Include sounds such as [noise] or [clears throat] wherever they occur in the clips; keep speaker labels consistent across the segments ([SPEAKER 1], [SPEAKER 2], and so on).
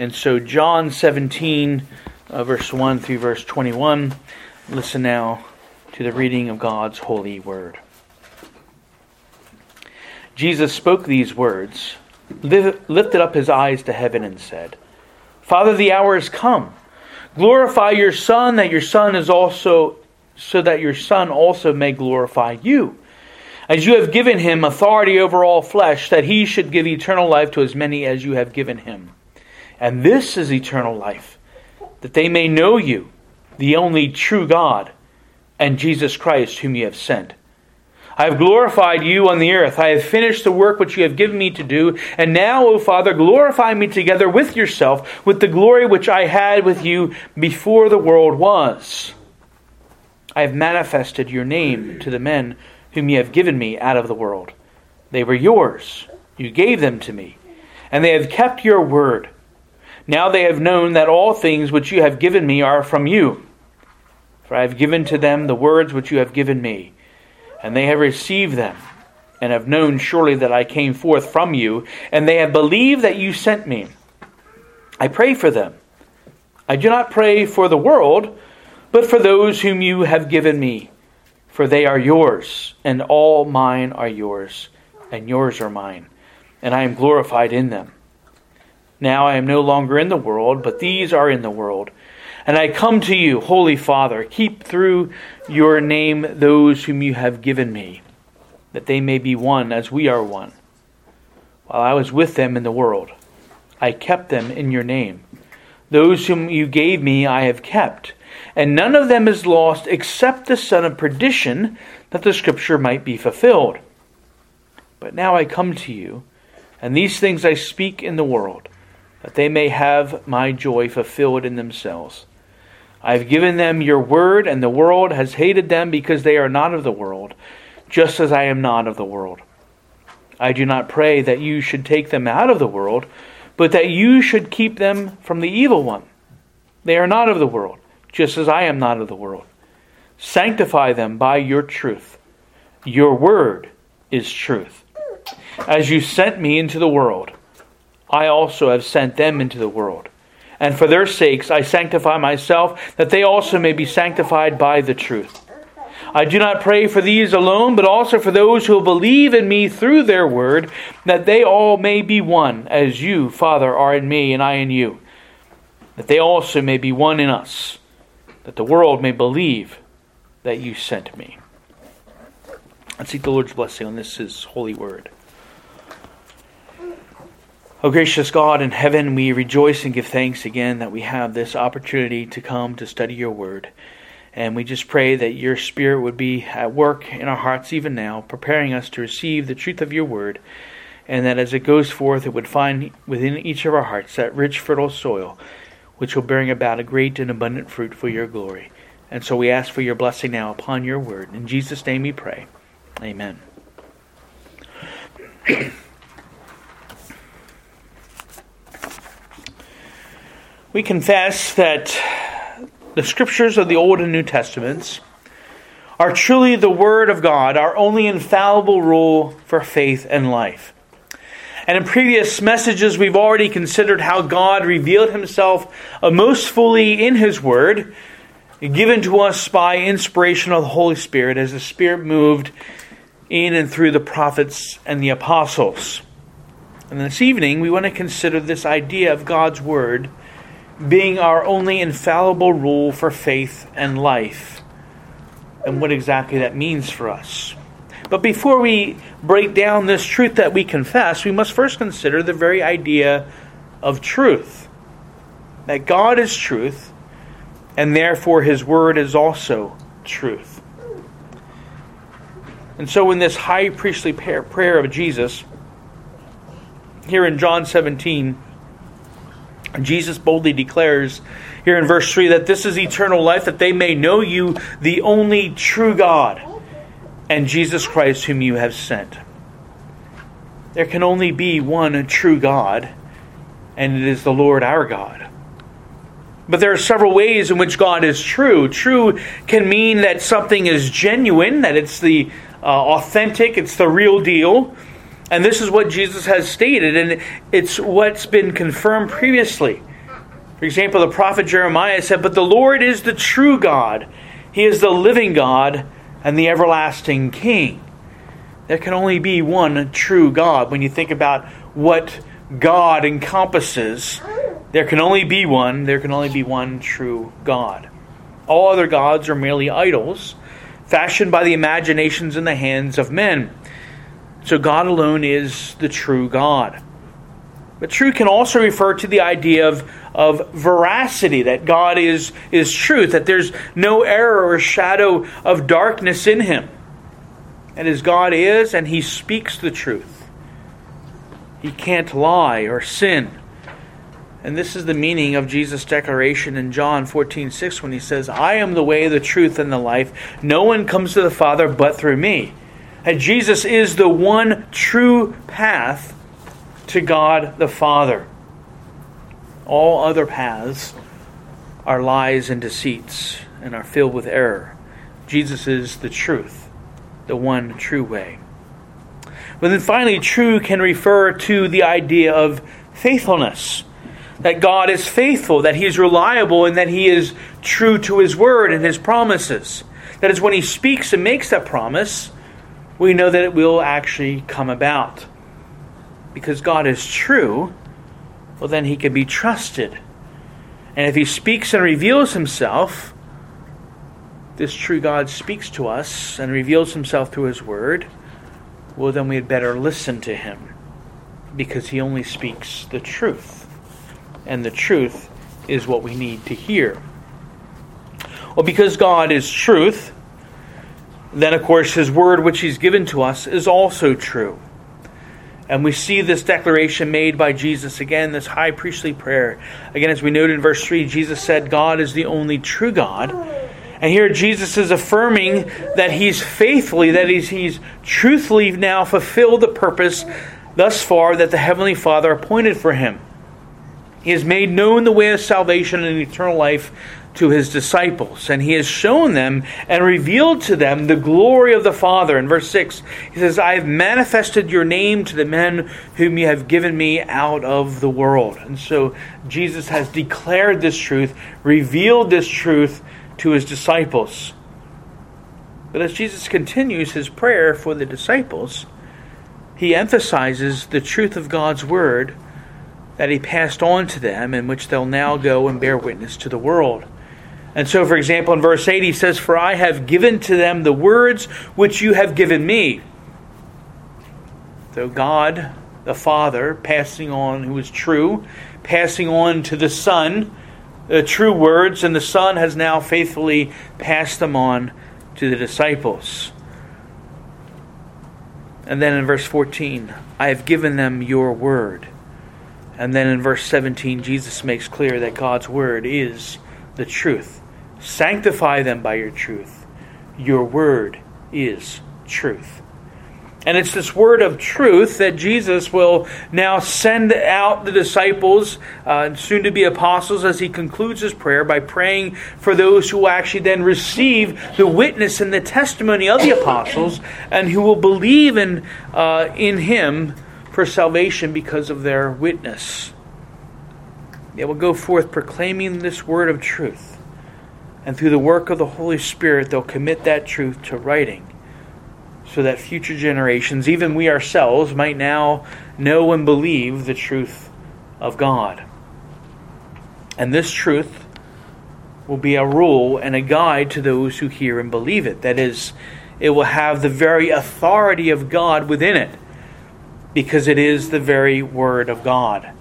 [SPEAKER 1] And so, John 17, uh, verse 1 through verse 21. Listen now to the reading of God's holy word. Jesus spoke these words, lifted up his eyes to heaven, and said, Father, the hour is come. Glorify your Son, that your Son is also, so that your Son also may glorify you. As you have given him authority over all flesh, that he should give eternal life to as many as you have given him. And this is eternal life, that they may know you, the only true God, and Jesus Christ, whom you have sent. I have glorified you on the earth. I have finished the work which you have given me to do. And now, O Father, glorify me together with yourself, with the glory which I had with you before the world was. I have manifested your name to the men whom you have given me out of the world. They were yours. You gave them to me. And they have kept your word. Now they have known that all things which you have given me are from you. For I have given to them the words which you have given me, and they have received them, and have known surely that I came forth from you, and they have believed that you sent me. I pray for them. I do not pray for the world, but for those whom you have given me, for they are yours, and all mine are yours, and yours are mine, and I am glorified in them. Now I am no longer in the world, but these are in the world. And I come to you, Holy Father, keep through your name those whom you have given me, that they may be one as we are one. While I was with them in the world, I kept them in your name. Those whom you gave me I have kept, and none of them is lost except the son of perdition, that the scripture might be fulfilled. But now I come to you, and these things I speak in the world that they may have my joy fulfilled in themselves. I have given them your word, and the world has hated them because they are not of the world, just as I am not of the world. I do not pray that you should take them out of the world, but that you should keep them from the evil one. They are not of the world, just as I am not of the world. Sanctify them by your truth. Your word is truth. As you sent me into the world, I also have sent them into the world. And for their sakes I sanctify myself, that they also may be sanctified by the truth. I do not pray for these alone, but also for those who believe in me through their word, that they all may be one, as you, Father, are in me and I in you, that they also may be one in us, that the world may believe that you sent me. Let's seek the Lord's blessing on this, his holy word. Oh, gracious God in heaven, we rejoice and give thanks again that we have this opportunity to come to study your word. And we just pray that your Spirit would be at work in our hearts even now, preparing us to receive the truth of your word, and that as it goes forth, it would find within each of our hearts that rich, fertile soil, which will bring about a great and abundant fruit for your glory. And so we ask for your blessing now upon your word. In Jesus' name we pray. Amen. [clears throat] we confess that the scriptures of the Old and New Testaments are truly the Word of God, our only infallible rule for faith and life. And in previous messages, we've already considered how God revealed Himself uh, most fully in His Word, given to us by inspiration of the Holy Spirit as the Spirit moved in and through the prophets and the apostles. And this evening, we want to consider this idea of God's Word being our only infallible rule for faith and life, and what exactly that means for us. But before we break down this truth that we confess, we must first consider the very idea of truth. That God is truth, and therefore His Word is also truth. And so, in this high priestly prayer of Jesus, here in John 17, Jesus boldly declares here in verse 3 that this is eternal life, that they may know you, the only true God, and Jesus Christ, whom you have sent. There can only be one true God, and it is the Lord our God. But there are several ways in which God is true. True can mean that something is genuine, that it's the uh, authentic, it's the real deal. And this is what Jesus has stated, and it's what's been confirmed previously. For example, the prophet Jeremiah said, But the Lord is the true God, He is the living God and the everlasting King. There can only be one true God. When you think about what God encompasses, there can only be one, there can only be one true God. All other gods are merely idols, fashioned by the imaginations and the hands of men. So God alone is the true God. But true can also refer to the idea of, of veracity, that God is, is truth, that there's no error or shadow of darkness in him. And as God is, and he speaks the truth, he can't lie or sin. And this is the meaning of Jesus' declaration in John 14 6 when he says, I am the way, the truth, and the life. No one comes to the Father but through me. And Jesus is the one true path to God the Father. All other paths are lies and deceits and are filled with error. Jesus is the truth, the one true way. But then finally, true can refer to the idea of faithfulness. That God is faithful, that He is reliable, and that He is true to His word and His promises. That is, when He speaks and makes that promise, we know that it will actually come about because God is true, well, then he can be trusted. And if he speaks and reveals himself, this true God speaks to us and reveals himself through his word, well, then we had better listen to him because he only speaks the truth. And the truth is what we need to hear. Well, because God is truth, then, of course, his word which he's given to us is also true. And we see this declaration made by Jesus again, this high priestly prayer. Again, as we noted in verse 3, Jesus said, God is the only true God. And here Jesus is affirming that he's faithfully, that he's, he's truthfully now fulfilled the purpose thus far that the Heavenly Father appointed for him. He has made known the way of salvation and eternal life to his disciples, and he has shown them and revealed to them the glory of the Father. In verse 6, he says, I have manifested your name to the men whom you have given me out of the world. And so Jesus has declared this truth, revealed this truth to his disciples. But as Jesus continues his prayer for the disciples, he emphasizes the truth of God's word that he passed on to them, in which they'll now go and bear witness to the world. And so, for example, in verse 8, he says, For I have given to them the words which you have given me. So, God, the Father, passing on, who is true, passing on to the Son the true words, and the Son has now faithfully passed them on to the disciples. And then in verse 14, I have given them your word. And then in verse 17, Jesus makes clear that God's word is the truth. Sanctify them by your truth. Your word is truth. And it's this word of truth that Jesus will now send out the disciples, uh, soon to be apostles, as he concludes his prayer by praying for those who actually then receive the witness and the testimony of the apostles and who will believe in, uh, in him for salvation because of their witness. They will go forth proclaiming this word of truth and through the work of the Holy Spirit, they'll commit that truth to writing so that future generations, even we ourselves, might now know and believe the truth of God. And this truth will be a rule and a guide to those who hear and believe it. That is, it will have the very authority of God within it because it is the very Word of God.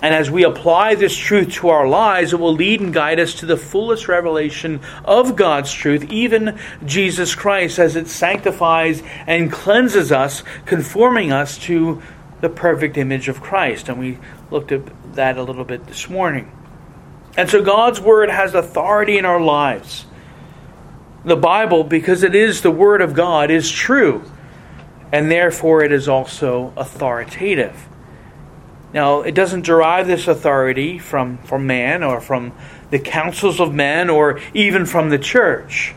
[SPEAKER 1] And as we apply this truth to our lives, it will lead and guide us to the fullest revelation of God's truth, even Jesus Christ, as it sanctifies and cleanses us, conforming us to the perfect image of Christ. And we looked at that a little bit this morning. And so God's Word has authority in our lives. The Bible, because it is the Word of God, is true, and therefore it is also authoritative. Now, it doesn't derive this authority from, from man or from the councils of men or even from the church.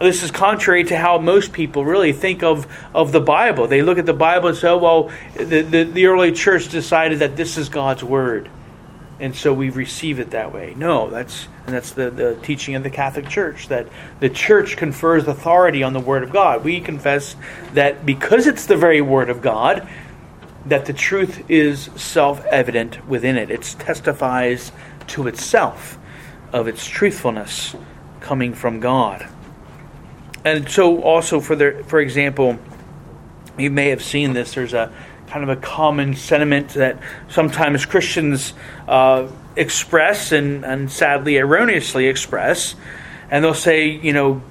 [SPEAKER 1] This is contrary to how most people really think of, of the Bible. They look at the Bible and say, oh, well, the, the, the early church decided that this is God's Word. and so we receive it that way. No, that's and that's the, the teaching of the Catholic Church that the Church confers authority on the Word of God. We confess that because it's the very Word of God, that the truth is self-evident within it. It testifies to itself of its truthfulness coming from God. And so, also for the, for example, you may have seen this. There's a kind of a common sentiment that sometimes Christians uh, express and, and sadly erroneously express. And they'll say, you know,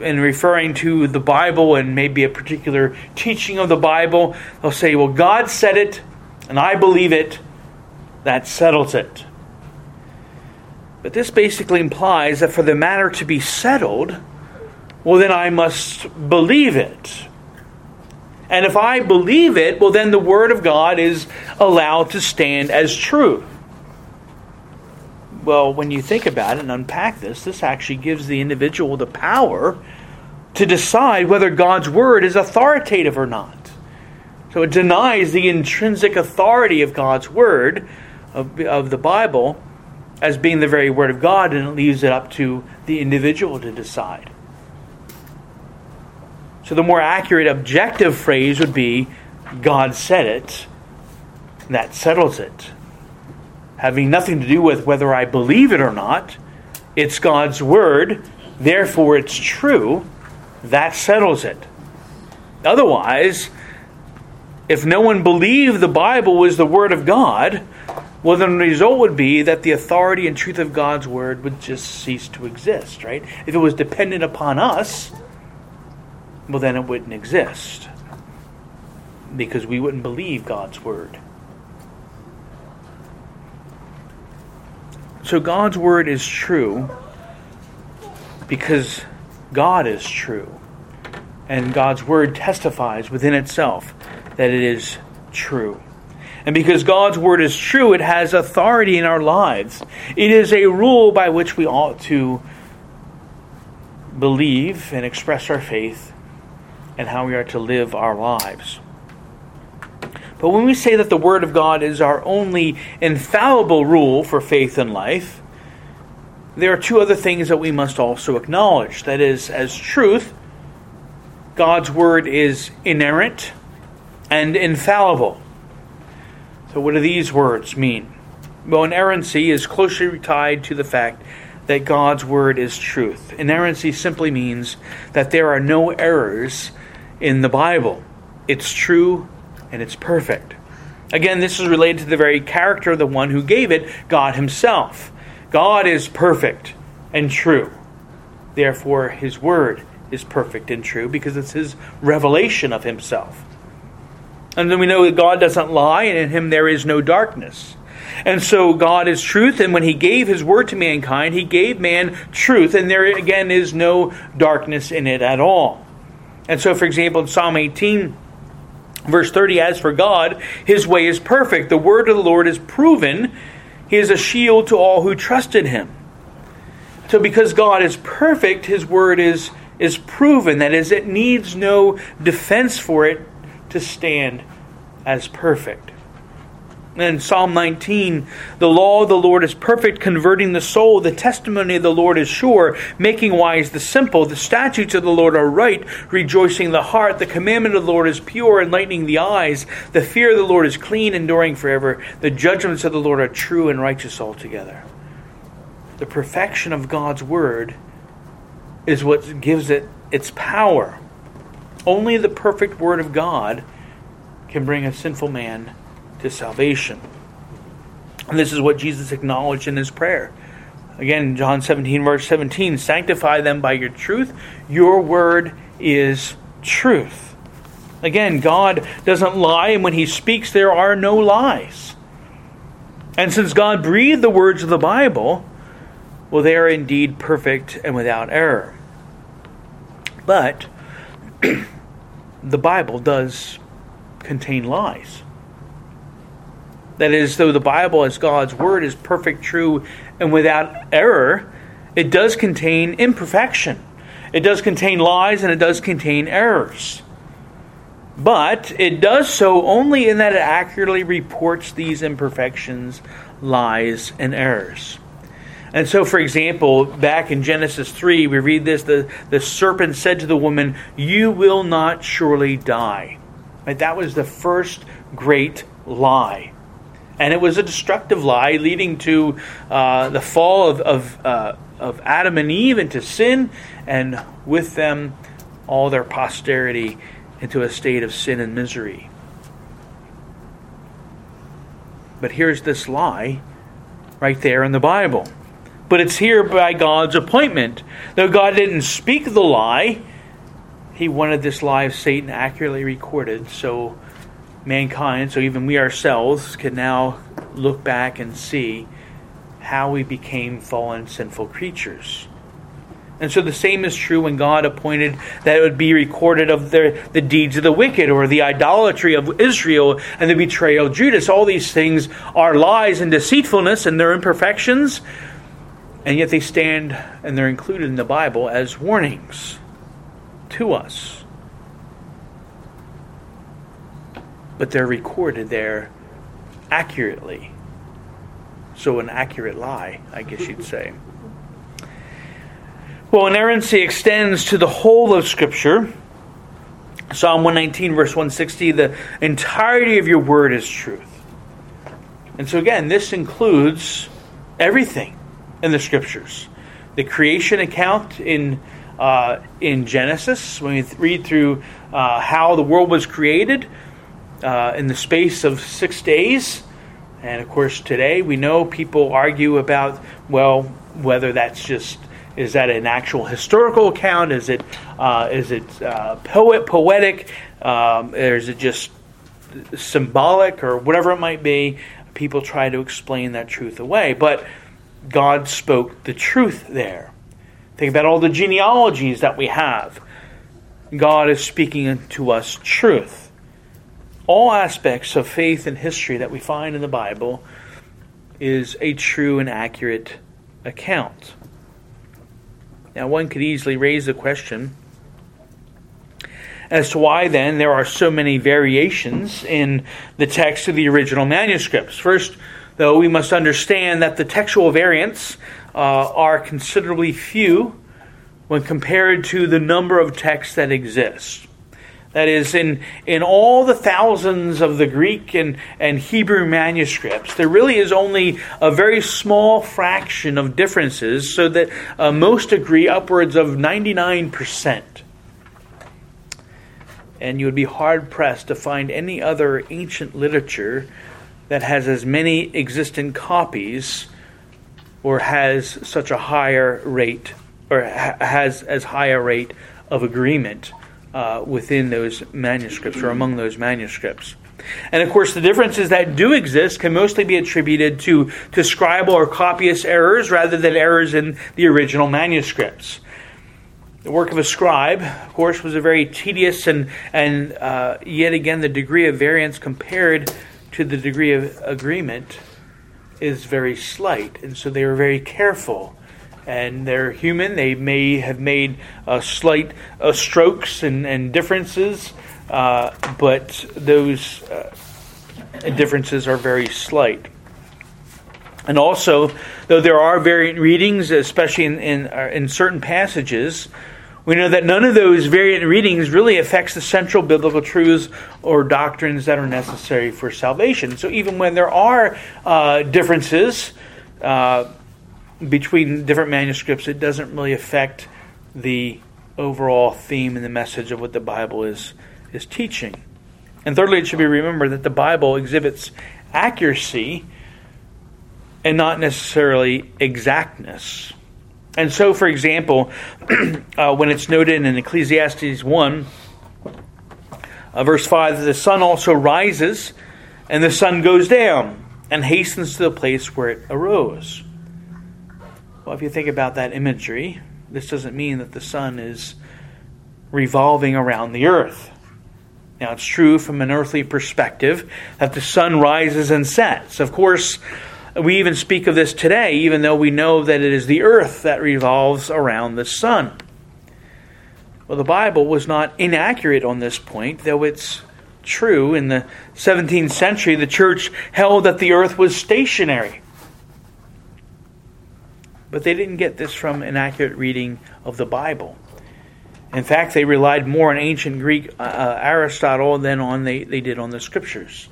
[SPEAKER 1] in referring to the Bible and maybe a particular teaching of the Bible, they'll say, well, God said it and I believe it. That settles it. But this basically implies that for the matter to be settled, well, then I must believe it. And if I believe it, well, then the Word of God is allowed to stand as true. Well, when you think about it and unpack this, this actually gives the individual the power to decide whether God's Word is authoritative or not. So it denies the intrinsic authority of God's Word, of, of the Bible, as being the very Word of God, and it leaves it up to the individual to decide. So the more accurate objective phrase would be God said it. That settles it. Having nothing to do with whether I believe it or not, it's God's word, therefore it's true. That settles it. Otherwise, if no one believed the Bible was the Word of God, well, then the result would be that the authority and truth of God's Word would just cease to exist, right? If it was dependent upon us, well, then it wouldn't exist because we wouldn't believe God's word. So God's word is true because God is true. And God's word testifies within itself that it is true. And because God's word is true, it has authority in our lives. It is a rule by which we ought to believe and express our faith and how we are to live our lives. But when we say that the Word of God is our only infallible rule for faith and life, there are two other things that we must also acknowledge. That is, as truth, God's Word is inerrant and infallible. So, what do these words mean? Well, inerrancy is closely tied to the fact that God's Word is truth. Inerrancy simply means that there are no errors in the Bible. It's true and it's perfect. Again, this is related to the very character of the one who gave it, God Himself. God is perfect and true. Therefore, His Word is perfect and true because it's His revelation of Himself. And then we know that God doesn't lie, and in Him there is no darkness. And so God is truth, and when He gave His Word to mankind, He gave man truth, and there again is no darkness in it at all. And so, for example, in Psalm 18, verse 30, as for God, his way is perfect. The word of the Lord is proven. He is a shield to all who trust in him. So, because God is perfect, his word is, is proven. That is, it needs no defense for it to stand as perfect. In Psalm 19, the law of the Lord is perfect, converting the soul. The testimony of the Lord is sure, making wise the simple. The statutes of the Lord are right, rejoicing the heart. The commandment of the Lord is pure, enlightening the eyes. The fear of the Lord is clean, enduring forever. The judgments of the Lord are true and righteous altogether. The perfection of God's word is what gives it its power. Only the perfect word of God can bring a sinful man to salvation. And this is what Jesus acknowledged in his prayer. Again, John 17, verse 17 Sanctify them by your truth. Your word is truth. Again, God doesn't lie, and when he speaks, there are no lies. And since God breathed the words of the Bible, well, they are indeed perfect and without error. But [clears throat] the Bible does contain lies. That is, though the Bible as God's Word is perfect, true, and without error, it does contain imperfection. It does contain lies and it does contain errors. But it does so only in that it accurately reports these imperfections lies and errors. And so, for example, back in Genesis 3, we read this the, the serpent said to the woman, You will not surely die. Right? That was the first great lie. And it was a destructive lie leading to uh, the fall of, of, uh, of Adam and Eve into sin, and with them, all their posterity into a state of sin and misery. But here's this lie right there in the Bible. But it's here by God's appointment. Though God didn't speak the lie, He wanted this lie of Satan accurately recorded so mankind, so even we ourselves, can now look back and see how we became fallen, sinful creatures. And so the same is true when God appointed that it would be recorded of the, the deeds of the wicked or the idolatry of Israel and the betrayal of Judas. All these things are lies and deceitfulness and their imperfections, and yet they stand and they're included in the Bible as warnings to us. But they're recorded there accurately. So, an accurate lie, I guess you'd say. Well, inerrancy extends to the whole of Scripture. Psalm 119, verse 160 the entirety of your word is truth. And so, again, this includes everything in the Scriptures. The creation account in, uh, in Genesis, when we read through uh, how the world was created uh, in the space of six days. And of course, today we know people argue about, well, whether that's just is that an actual historical account? Is it uh, is it uh, poet poetic? Um, or is it just symbolic or whatever it might be? People try to explain that truth away, but God spoke the truth there. Think about all the genealogies that we have. God is speaking to us truth. All aspects of faith and history that we find in the Bible is a true and accurate account. Now, one could easily raise the question as to why then there are so many variations in the text of the original manuscripts. First, though, we must understand that the textual variants uh, are considerably few when compared to the number of texts that exist. That is, in, in all the thousands of the Greek and, and Hebrew manuscripts, there really is only a very small fraction of differences, so that uh, most agree upwards of 99%. And you would be hard pressed to find any other ancient literature that has as many existent copies or has such a higher rate or ha- has as high a rate of agreement uh, within those manuscripts or among those manuscripts. And of course, the differences that do exist can mostly be attributed to, to scribal or copyist errors rather than errors in the original manuscripts. The work of a scribe, of course, was a very tedious and, and uh, yet again, the degree of variance compared to the degree of agreement is very slight. And so they were very careful and they're human. They may have made uh, slight uh, strokes and, and differences, uh, but those uh, differences are very slight. And also, though there are variant readings, especially in, in, uh, in certain passages, we know that none of those variant readings really affects the central biblical truths or doctrines that are necessary for salvation. So even when there are uh, differences, uh, between different manuscripts, it doesn't really affect the overall theme and the message of what the Bible is is teaching. And thirdly, it should be remembered that the Bible exhibits accuracy and not necessarily exactness. And so, for example, [clears throat] uh, when it's noted in Ecclesiastes 1, uh, verse 5, the sun also rises and the sun goes down and hastens to the place where it arose. Well, if you think about that imagery, this doesn't mean that the sun is revolving around the earth. Now, it's true from an earthly perspective that the sun rises and sets. Of course, we even speak of this today, even though we know that it is the earth that revolves around the sun. Well, the Bible was not inaccurate on this point, though it's true. In the 17th century, the church held that the earth was stationary But they didn't get this from an accurate reading of the Bible. In fact, they relied more on ancient Greek uh, uh, Aristotle than on they, they did on the scriptures.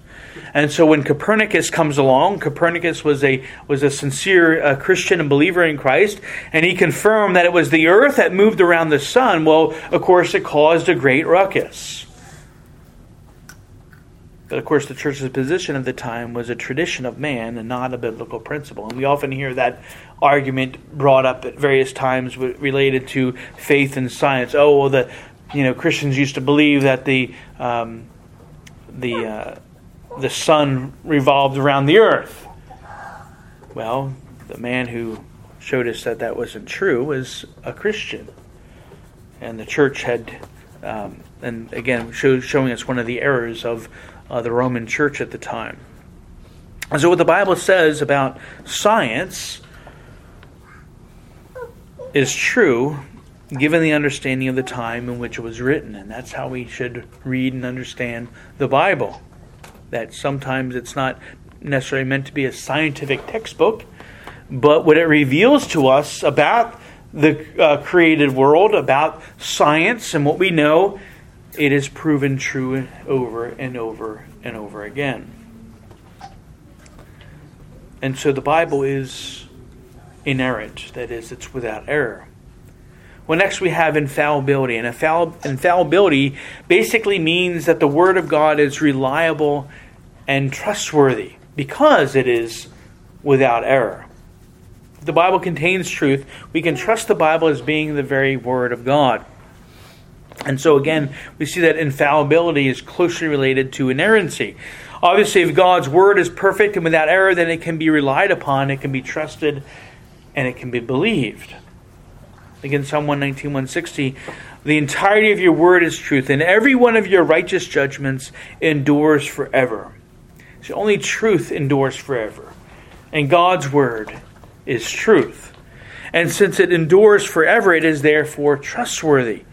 [SPEAKER 1] And so when Copernicus comes along, Copernicus was a was a sincere uh, Christian and believer in Christ, and he confirmed that it was the earth that moved around the sun. Well, of course, it caused a great ruckus. But of course, the church's position at the time was a tradition of man and not a biblical principle. And we often hear that argument brought up at various times related to faith and science. Oh, well, the you know Christians used to believe that the um, the uh, the sun revolved around the earth. Well, the man who showed us that that wasn't true was a Christian, and the church had, um, and again, show, showing us one of the errors of uh, the Roman Church at the time. And so, what the Bible says about science is true given the understanding of the time in which it was written. And that's how we should read and understand the Bible. That sometimes it's not necessarily meant to be a scientific textbook, but what it reveals to us about the uh, created world, about science and what we know, it is proven true over and over and over again. And so the Bible is inerrant, that is, it's without error. Well, next we have infallibility. And infallibility basically means that the Word of God is reliable and trustworthy because it is without error. the Bible contains truth, we can trust the Bible as being the very Word of God. And so, again, we see that infallibility is closely related to inerrancy. Obviously, if God's Word is perfect and without error, then it can be relied upon, it can be trusted, and it can be believed. Again, Psalm 119, 160. The entirety of your word is truth, and every one of your righteous judgments endures forever. So only truth endures forever. And God's word is truth. And since it endures forever, it is therefore trustworthy.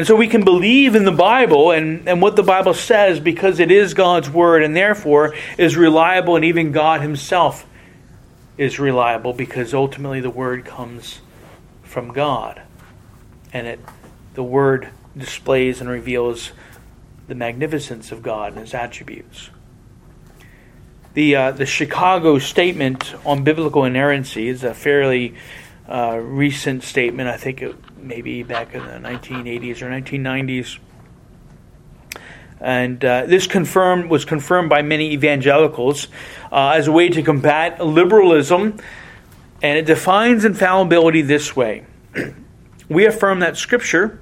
[SPEAKER 1] And so we can believe in the Bible and, and what the Bible says because it is God's word and therefore is reliable, and even God Himself is reliable because ultimately the word comes from God. And it the word displays and reveals the magnificence of God and his attributes. The, uh, the Chicago Statement on Biblical Inerrancy is a fairly uh, recent statement. I think it maybe back in the 1980s or 1990s. And uh, this confirmed was confirmed by many evangelicals uh, as a way to combat liberalism and it defines infallibility this way [clears throat] We affirm that Scripture,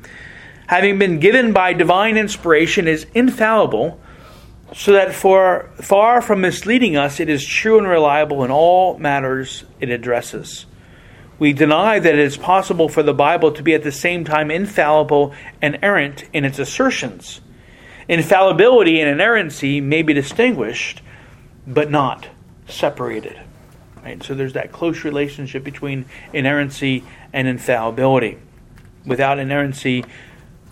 [SPEAKER 1] having been given by divine inspiration, is infallible, so that for far from misleading us, it is true and reliable in all matters it addresses. We deny that it is possible for the Bible to be at the same time infallible and errant in its assertions. Infallibility and inerrancy may be distinguished, but not separated. Right? So there's that close relationship between inerrancy and infallibility. Without inerrancy,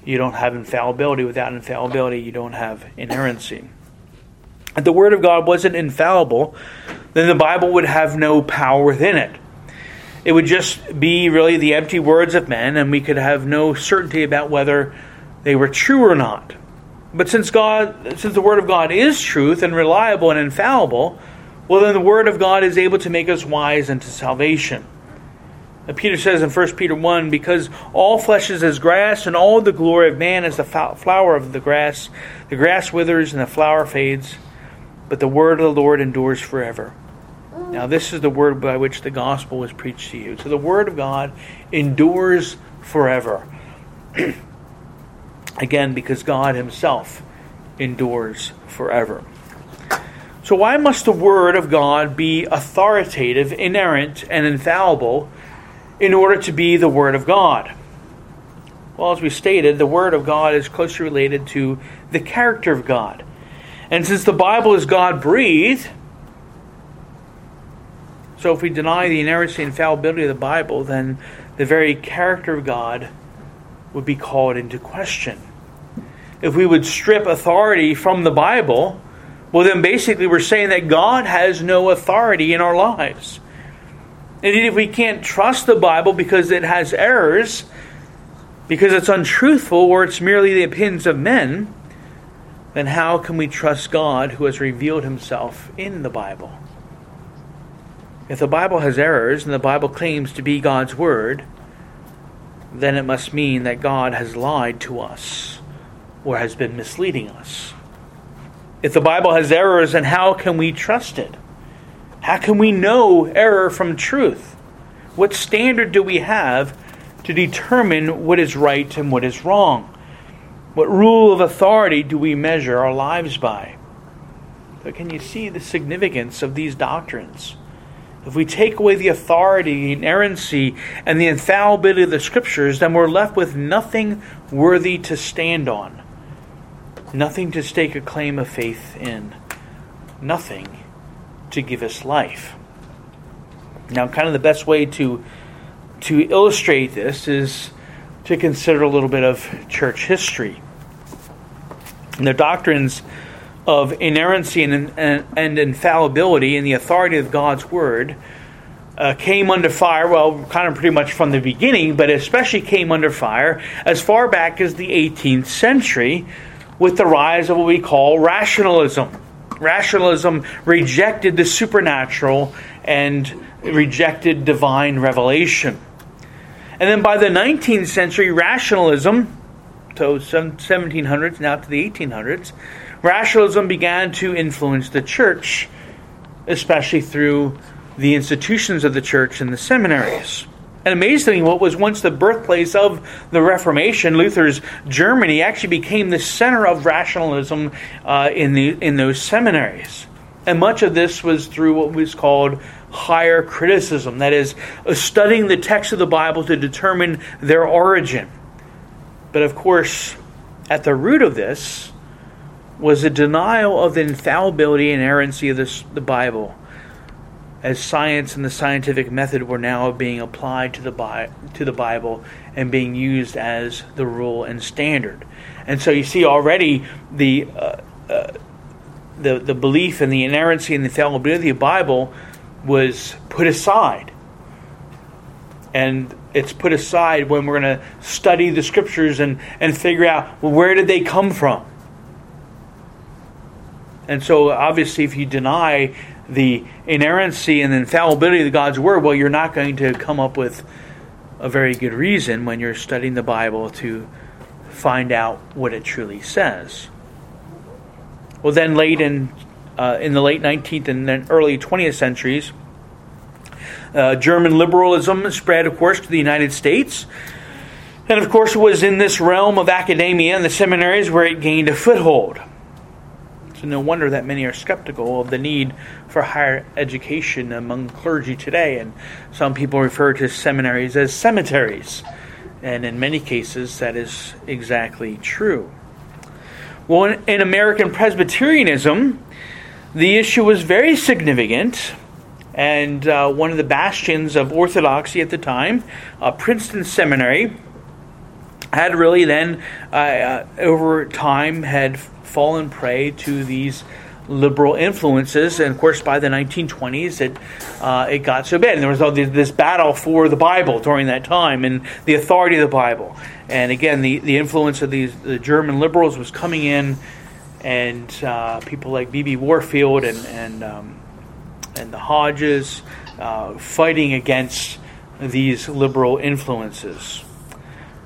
[SPEAKER 1] you don't have infallibility. Without infallibility, you don't have inerrancy. If the Word of God wasn't infallible, then the Bible would have no power within it. It would just be really the empty words of men, and we could have no certainty about whether they were true or not. But since God, since the Word of God is truth and reliable and infallible, well, then the Word of God is able to make us wise unto salvation. Peter says in 1 Peter 1 Because all flesh is as grass, and all the glory of man is the flower of the grass. The grass withers and the flower fades, but the word of the Lord endures forever. Now, this is the word by which the gospel was preached to you. So the word of God endures forever. [clears throat] Again, because God Himself endures forever. So, why must the Word of God be authoritative, inerrant, and infallible in order to be the Word of God? Well, as we stated, the Word of God is closely related to the character of God. And since the Bible is God breathed, so if we deny the inerrancy and infallibility of the Bible, then the very character of God would be called into question. If we would strip authority from the Bible, well, then basically we're saying that God has no authority in our lives. Indeed, if we can't trust the Bible because it has errors, because it's untruthful, or it's merely the opinions of men, then how can we trust God who has revealed himself in the Bible? If the Bible has errors and the Bible claims to be God's Word, then it must mean that God has lied to us or has been misleading us. If the Bible has errors, then how can we trust it? How can we know error from truth? What standard do we have to determine what is right and what is wrong? What rule of authority do we measure our lives by? But can you see the significance of these doctrines? If we take away the authority, inerrancy, and the infallibility of the Scriptures, then we're left with nothing worthy to stand on, nothing to stake a claim of faith in, nothing to give us life. Now, kind of the best way to to illustrate this is to consider a little bit of church history. And the doctrines of inerrancy and, and, and, infallibility and the authority of God's Word uh, came under fire, well, kind of pretty much from the beginning, but especially came under fire as far back as the 18th century with the rise of what we call rationalism. Rationalism rejected the supernatural and rejected divine revelation. And then by the 19th century, rationalism so 1700s now to the 1800s, rationalism began to influence the church, especially through the institutions of the church and the seminaries. And amazingly, what was once the birthplace of the Reformation, Luther's Germany, actually became the center of rationalism uh, in, the, in those seminaries. And much of this was through what was called higher criticism that is, studying the text of the Bible to determine their origin. But of course, at the root of this was a denial of the infallibility and inerrancy of this, the Bible, as science and the scientific method were now being applied to the, Bi- to the Bible and being used as the rule and standard. And so you see already the, uh, uh, the, the belief in the inerrancy and the infallibility of the Bible was put aside. And it's put aside when we're going to study the scriptures and, and figure out well, where did they come from. And so, obviously, if you deny the inerrancy and infallibility of God's Word, well, you're not going to come up with a very good reason when you're studying the Bible to find out what it truly says. Well, then, late in uh, in the late 19th and then early 20th centuries, uh, German liberalism spread, of course, to the United States. And of course, it was in this realm of academia and the seminaries where it gained a foothold. So, no wonder that many are skeptical of the need for higher education among clergy today. And some people refer to seminaries as cemeteries. And in many cases, that is exactly true. Well, in American Presbyterianism, the issue was very significant and uh, one of the bastions of orthodoxy at the time, uh, Princeton Seminary, had really then, uh, uh, over time, had fallen prey to these liberal influences, and of course, by the 1920s, it uh, it got so bad. And there was all this battle for the Bible during that time and the authority of the Bible. And again, the, the influence of these the German liberals was coming in, and uh, people like B.B. Warfield and and um, and the Hodges uh, fighting against these liberal influences.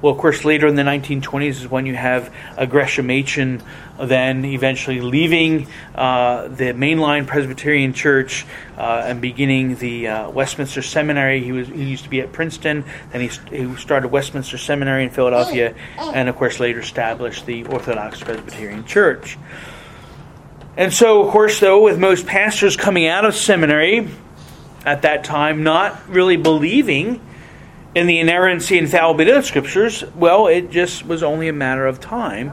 [SPEAKER 1] Well, of course, later in the 1920s is when you have J. Gresham Machen then eventually leaving uh, the mainline Presbyterian Church uh, and beginning the uh, Westminster Seminary. He was he used to be at Princeton, then he, he started Westminster Seminary in Philadelphia, and of course later established the Orthodox Presbyterian Church. And so, of course, though, with most pastors coming out of seminary at that time, not really believing in the inerrancy and infallibility of the scriptures, well, it just was only a matter of time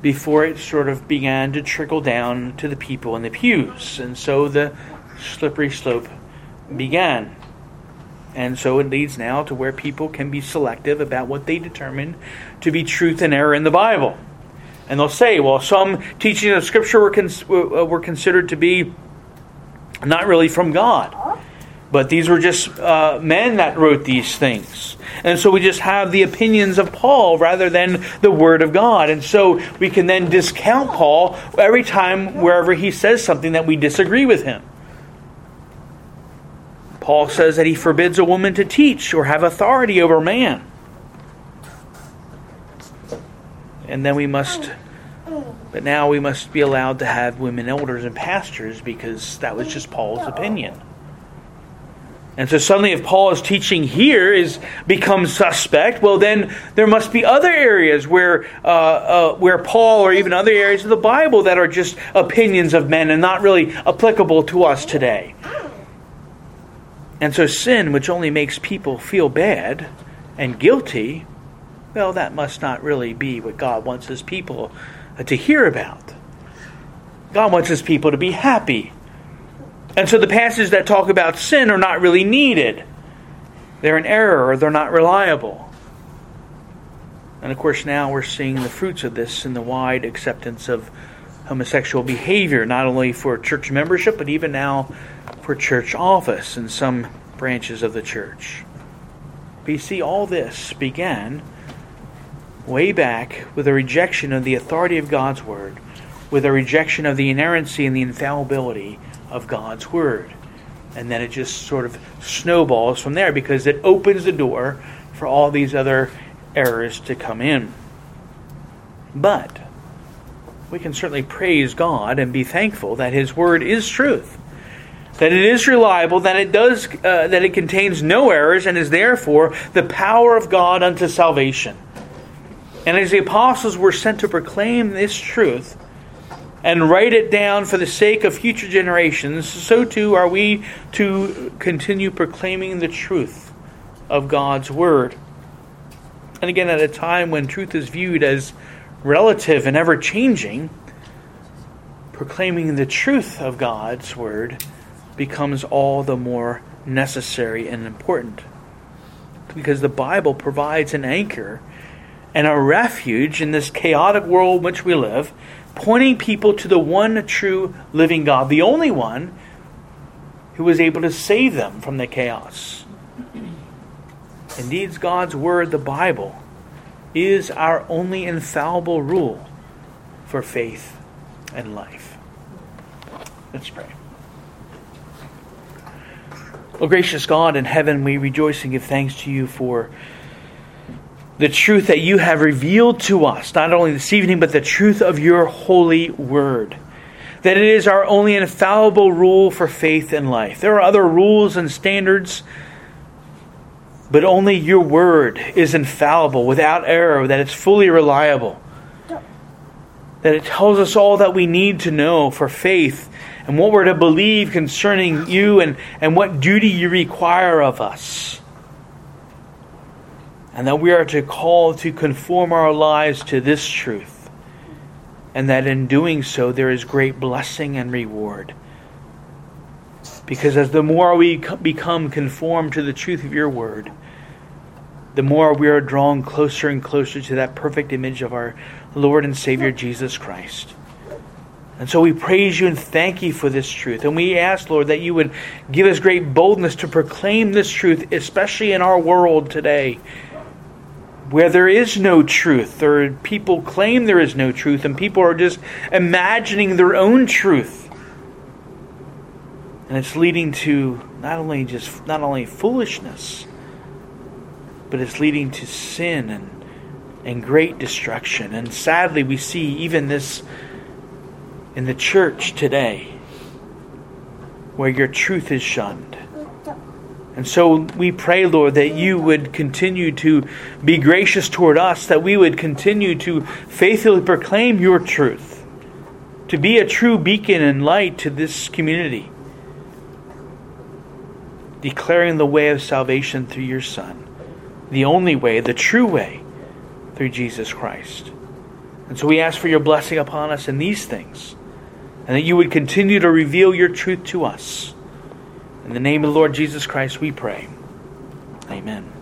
[SPEAKER 1] before it sort of began to trickle down to the people in the pews. And so the slippery slope began. And so it leads now to where people can be selective about what they determine to be truth and error in the Bible. And they'll say, well, some teachings of Scripture were, cons- uh, were considered to be not really from God. But these were just uh, men that wrote these things. And so we just have the opinions of Paul rather than the Word of God. And so we can then discount Paul every time wherever he says something that we disagree with him. Paul says that he forbids a woman to teach or have authority over man. And then we must, but now we must be allowed to have women elders and pastors because that was just Paul's opinion. And so suddenly, if Paul is teaching here is becomes suspect, well, then there must be other areas where uh, uh, where Paul or even other areas of the Bible that are just opinions of men and not really applicable to us today. And so, sin, which only makes people feel bad and guilty, well, that must not really be what God wants His people to hear about. God wants His people to be happy and so the passages that talk about sin are not really needed. They're an error or they're not reliable. And of course, now we're seeing the fruits of this in the wide acceptance of homosexual behavior, not only for church membership, but even now for church office in some branches of the church. But you see, all this began way back with a rejection of the authority of God's Word, with a rejection of the inerrancy and the infallibility of God's Word. And then it just sort of snowballs from there because it opens the door for all these other errors to come in. But we can certainly praise God and be thankful that His Word is truth, that it is reliable, that it does, uh, that it contains no errors, and is therefore the power of God unto salvation. And as the apostles were sent to proclaim this truth, and write it down for the sake of future generations, so too are we to continue proclaiming the truth of God's Word. And again, at a time when truth is viewed as relative and ever changing, proclaiming the truth of God's Word becomes all the more necessary and important. Because the Bible provides an anchor and a refuge in this chaotic world in which we live pointing people to the one true living God, the only one who was able to save them from the chaos. Indeed, God's Word, the Bible, is our only infallible rule for faith and life. Let's pray. Oh, gracious God in heaven, we rejoice and give thanks to you for the truth that you have revealed to us, not only this evening, but the truth of your holy word. That it is our only infallible rule for faith and life. There are other rules and standards, but only your word is infallible, without error, that it's fully reliable. That it tells us all that we need to know for faith and what we're to believe concerning you and, and what duty you require of us and that we are to call to conform our lives to this truth, and that in doing so there is great blessing and reward. Because as the more we become conformed to the truth of your word, the more we are drawn closer and closer to that perfect image of our Lord and Savior Jesus Christ. And so we praise you and thank you for this truth. And we ask, Lord, that you would give us great boldness to proclaim this truth, especially in our world today where there is no truth, or people claim there is no truth, and people are just imagining their own truth. And it's leading to not only just not only foolishness, but it's leading to sin and and great destruction. And sadly we see even this in the church today where your truth is shunned and so we pray, Lord, that you would continue to be gracious toward us, that we would continue to faithfully proclaim your truth, to be a true beacon and light to this community, declaring the way of salvation through your Son, the only way, the true way, through Jesus Christ. And so we ask for your blessing upon us in these things, and that you would continue to reveal your truth to us. In the name of the Lord Jesus Christ, we pray. Amen.